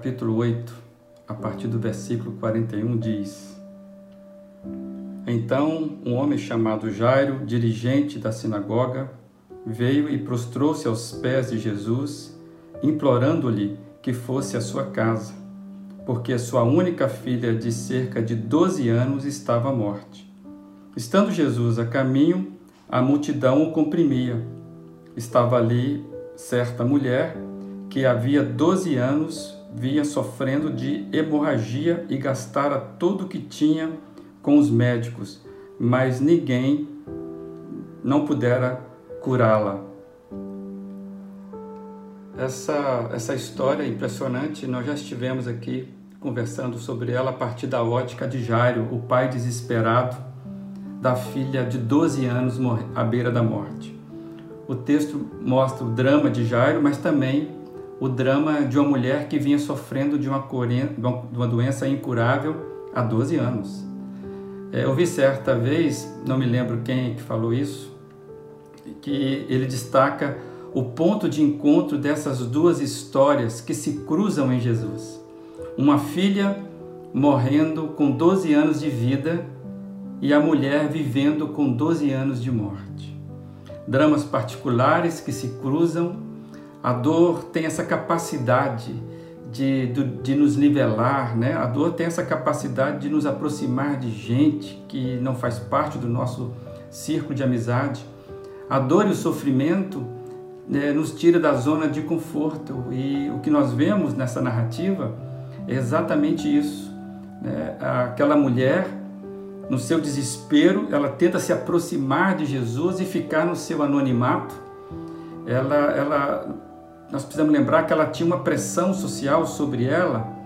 Capítulo 8, a partir do versículo 41, diz: Então um homem chamado Jairo, dirigente da sinagoga, veio e prostrou-se aos pés de Jesus, implorando-lhe que fosse à sua casa, porque sua única filha de cerca de 12 anos estava à morte. Estando Jesus a caminho, a multidão o comprimia. Estava ali certa mulher que havia 12 anos vinha sofrendo de hemorragia e gastara tudo o que tinha com os médicos, mas ninguém não pudera curá-la. Essa, essa história é impressionante, nós já estivemos aqui conversando sobre ela a partir da ótica de Jairo, o pai desesperado da filha de 12 anos à beira da morte. O texto mostra o drama de Jairo, mas também o drama de uma mulher que vinha sofrendo de uma, de uma doença incurável há 12 anos. É, eu vi certa vez, não me lembro quem que falou isso, que ele destaca o ponto de encontro dessas duas histórias que se cruzam em Jesus. Uma filha morrendo com 12 anos de vida e a mulher vivendo com 12 anos de morte. Dramas particulares que se cruzam a dor tem essa capacidade de, de, de, nos nivelar, né? A dor tem essa capacidade de nos aproximar de gente que não faz parte do nosso círculo de amizade. A dor e o sofrimento né, nos tira da zona de conforto e o que nós vemos nessa narrativa é exatamente isso. Né? Aquela mulher, no seu desespero, ela tenta se aproximar de Jesus e ficar no seu anonimato. Ela, ela nós precisamos lembrar que ela tinha uma pressão social sobre ela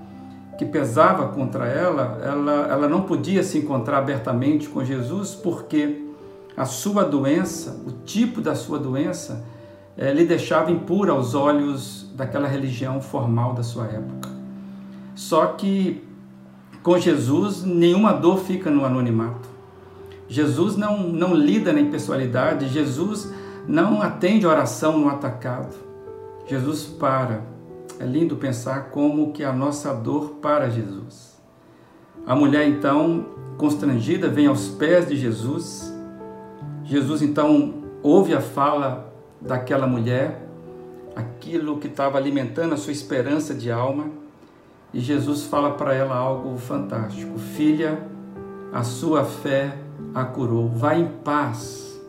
que pesava contra ela, ela, ela não podia se encontrar abertamente com Jesus porque a sua doença, o tipo da sua doença, é, lhe deixava impura aos olhos daquela religião formal da sua época. Só que com Jesus nenhuma dor fica no anonimato. Jesus não, não lida na impessoalidade, Jesus não atende oração no atacado. Jesus para. É lindo pensar como que a nossa dor para Jesus. A mulher então, constrangida, vem aos pés de Jesus. Jesus então ouve a fala daquela mulher, aquilo que estava alimentando a sua esperança de alma, e Jesus fala para ela algo fantástico: Filha, a sua fé a curou, vá em paz.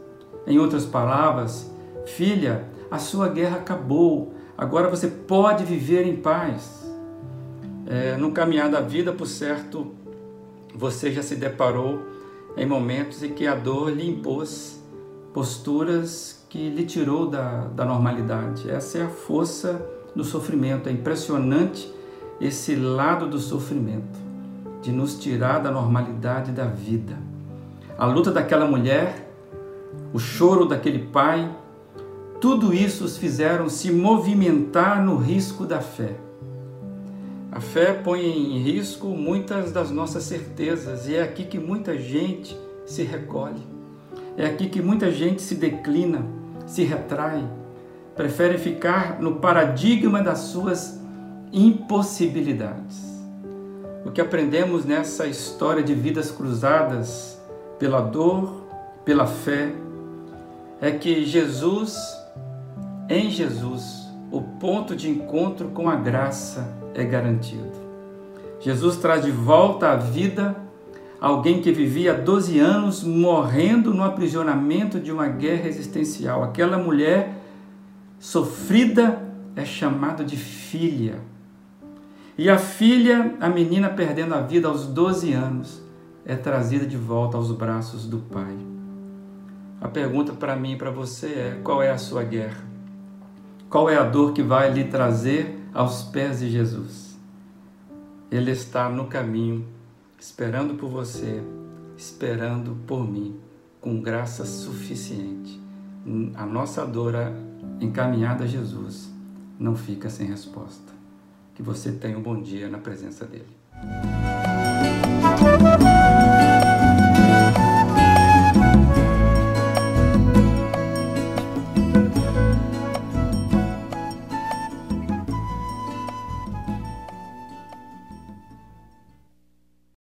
Em outras palavras, filha, a sua guerra acabou, agora você pode viver em paz. É, no caminhar da vida, por certo, você já se deparou em momentos em que a dor lhe impôs posturas que lhe tirou da, da normalidade. Essa é a força do sofrimento. É impressionante esse lado do sofrimento, de nos tirar da normalidade da vida. A luta daquela mulher, o choro daquele pai, tudo isso os fizeram se movimentar no risco da fé. A fé põe em risco muitas das nossas certezas e é aqui que muita gente se recolhe. É aqui que muita gente se declina, se retrai, prefere ficar no paradigma das suas impossibilidades. O que aprendemos nessa história de vidas cruzadas pela dor, pela fé, é que Jesus em Jesus, o ponto de encontro com a graça é garantido. Jesus traz de volta à vida alguém que vivia há 12 anos morrendo no aprisionamento de uma guerra existencial. Aquela mulher sofrida é chamada de filha. E a filha, a menina perdendo a vida aos 12 anos, é trazida de volta aos braços do Pai. A pergunta para mim e para você é: qual é a sua guerra? Qual é a dor que vai lhe trazer aos pés de Jesus? Ele está no caminho, esperando por você, esperando por mim, com graça suficiente. A nossa dor encaminhada a Jesus não fica sem resposta. Que você tenha um bom dia na presença dele.